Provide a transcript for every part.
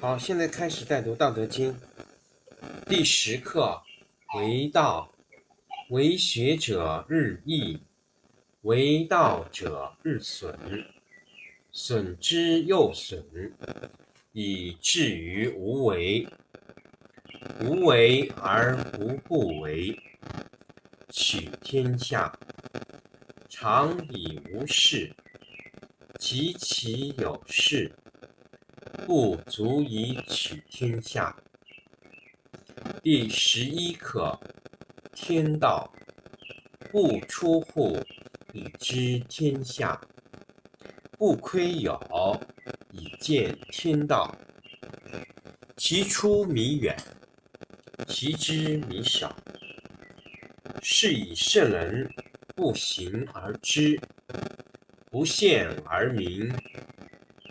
好，现在开始带读《道德经》第十课：为道，为学者日益，为道者日损，损之又损，以至于无为。无为而无不为，取天下常以无事，及其有事。不足以取天下。第十一课：天道不出户，以知天下；不窥牖，以见天道。其出弥远，其知弥少。是以圣人不行而知，不见而明。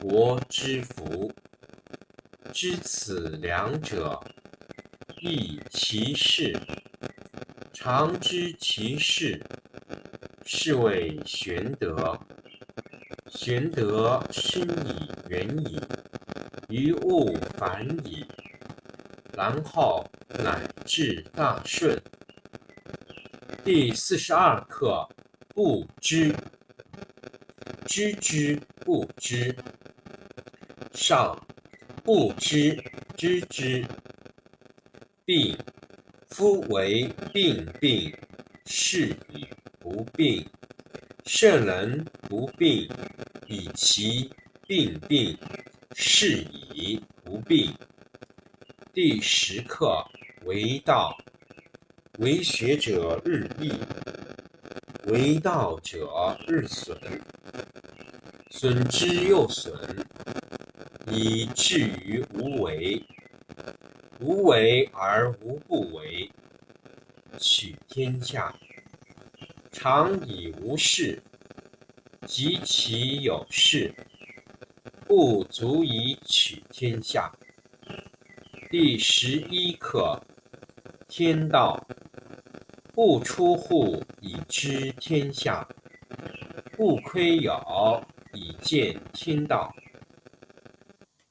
国之福，知此两者，亦其事。常知其事，是谓玄德。玄德深以远矣，于物反矣，然后乃至大顺。第四十二课：不知，知之不知。上不知知之，病夫为病病，是以不病。圣人不病，以其病病，是以不病。第十课：为道，为学者日益，为道者日损，损之又损。以至于无为，无为而无不为。取天下常以无事，及其有事，不足以取天下。第十一课：天道不出户，以知天下；不窥牖，以见天道。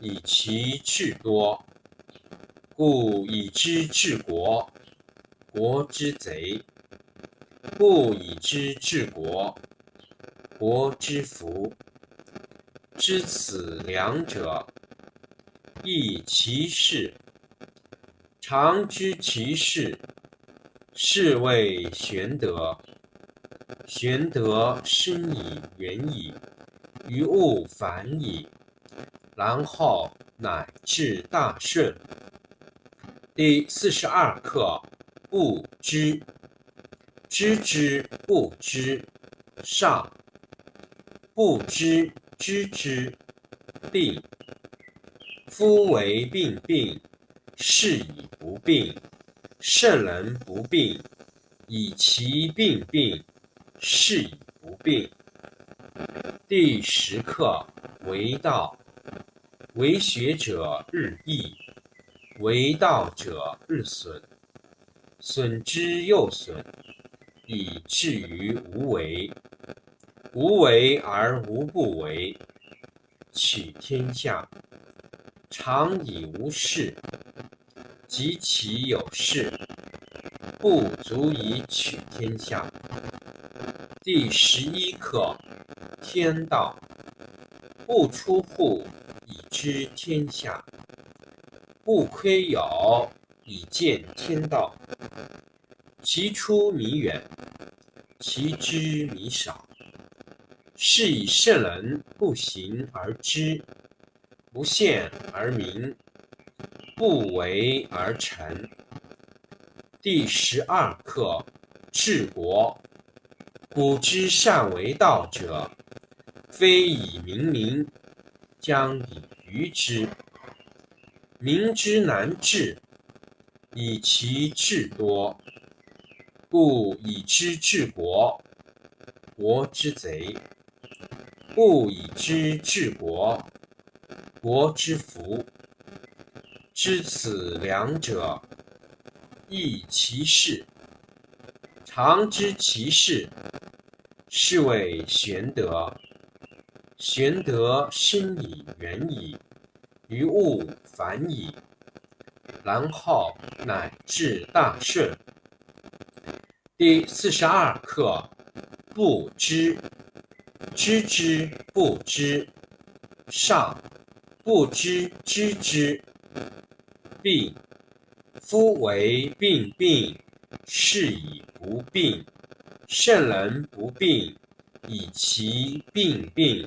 以其智多，故以知治国，国之贼；故以知治国，国之福。知此两者，亦其事。常知其事，是谓玄德。玄德深以远矣，于物反矣。然后乃至大顺。第四十二课：不知，知之不知，上；不知知之，病。夫为病病，是以不病。圣人不病，以其病病，是以不病。第十课：为道。为学者日益，为道者日损，损之又损，以至于无为。无为而无不为，取天下常以无事，及其有事，不足以取天下。第十一课：天道不出户。以知天下，不窥牖，以见天道。其出弥远，其知弥少。是以圣人不行而知，不见而明，不为而成。第十二课治国。古之善为道者，非以明民，将以愚之。民之难治，以其智多。故以知治国，国之贼；不以知治国，国之福。知此两者，亦其事。常知其事，是谓玄德。玄德深以远矣。于物反矣，然后乃至大顺。第四十二课：不知，知之不知，上不知知之，病。夫为病病，是以不病。圣人不病，以其病病，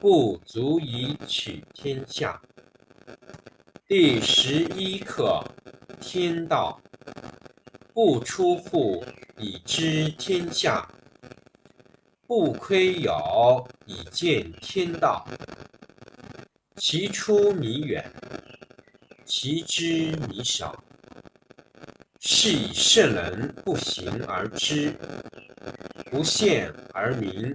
不足以取天下。第十一课：天道不出户，以知天下；不窥牖，以见天道。其出弥远，其知弥少。是以圣人不行而知，不见而明，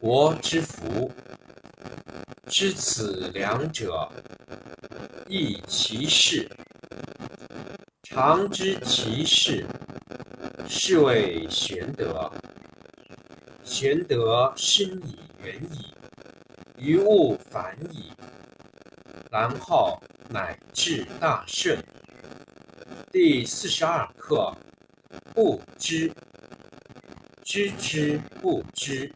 国之福。知此两者。亦其事，常知其事，是谓玄德。玄德深以远矣，于物反矣，然后乃至大顺。第四十二课：不知，知之不知，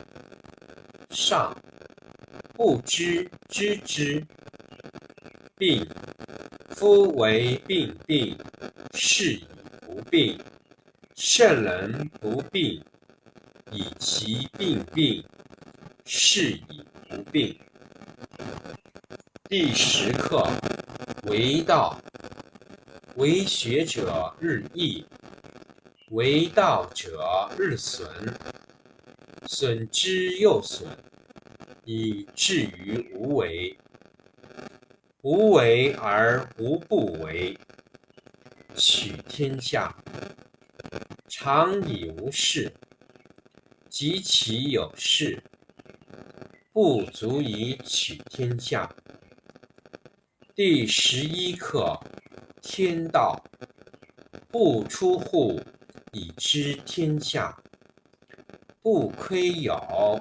上不知知之。病，夫为病病，是以不病。圣人不病，以其病病，是以不病。第十课：为道，为学者日益，为道者日损，损之又损，以至于无为。无为而无不为。取天下常以无事，及其有事，不足以取天下。第十一课：天道不出户，以知天下；不窥牖，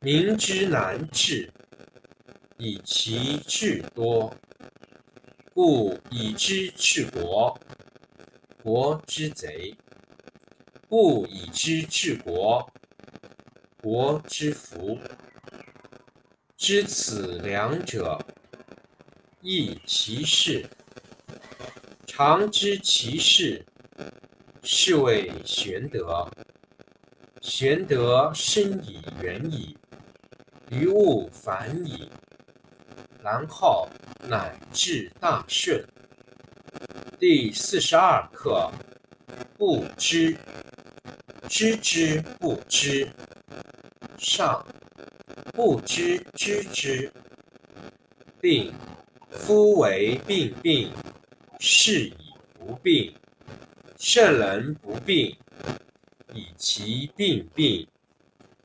民之难治。以其智多，故以知治国，国之贼；不以知治国，国之福。知此两者，亦其事。常知其事，是谓玄德。玄德深以远矣，于物反矣，然后乃至大顺。第四十二课：不知，知之不知，上。不知知之，病。夫为病病，是以不病。圣人不病，以其病病，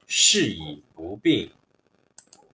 是以不病。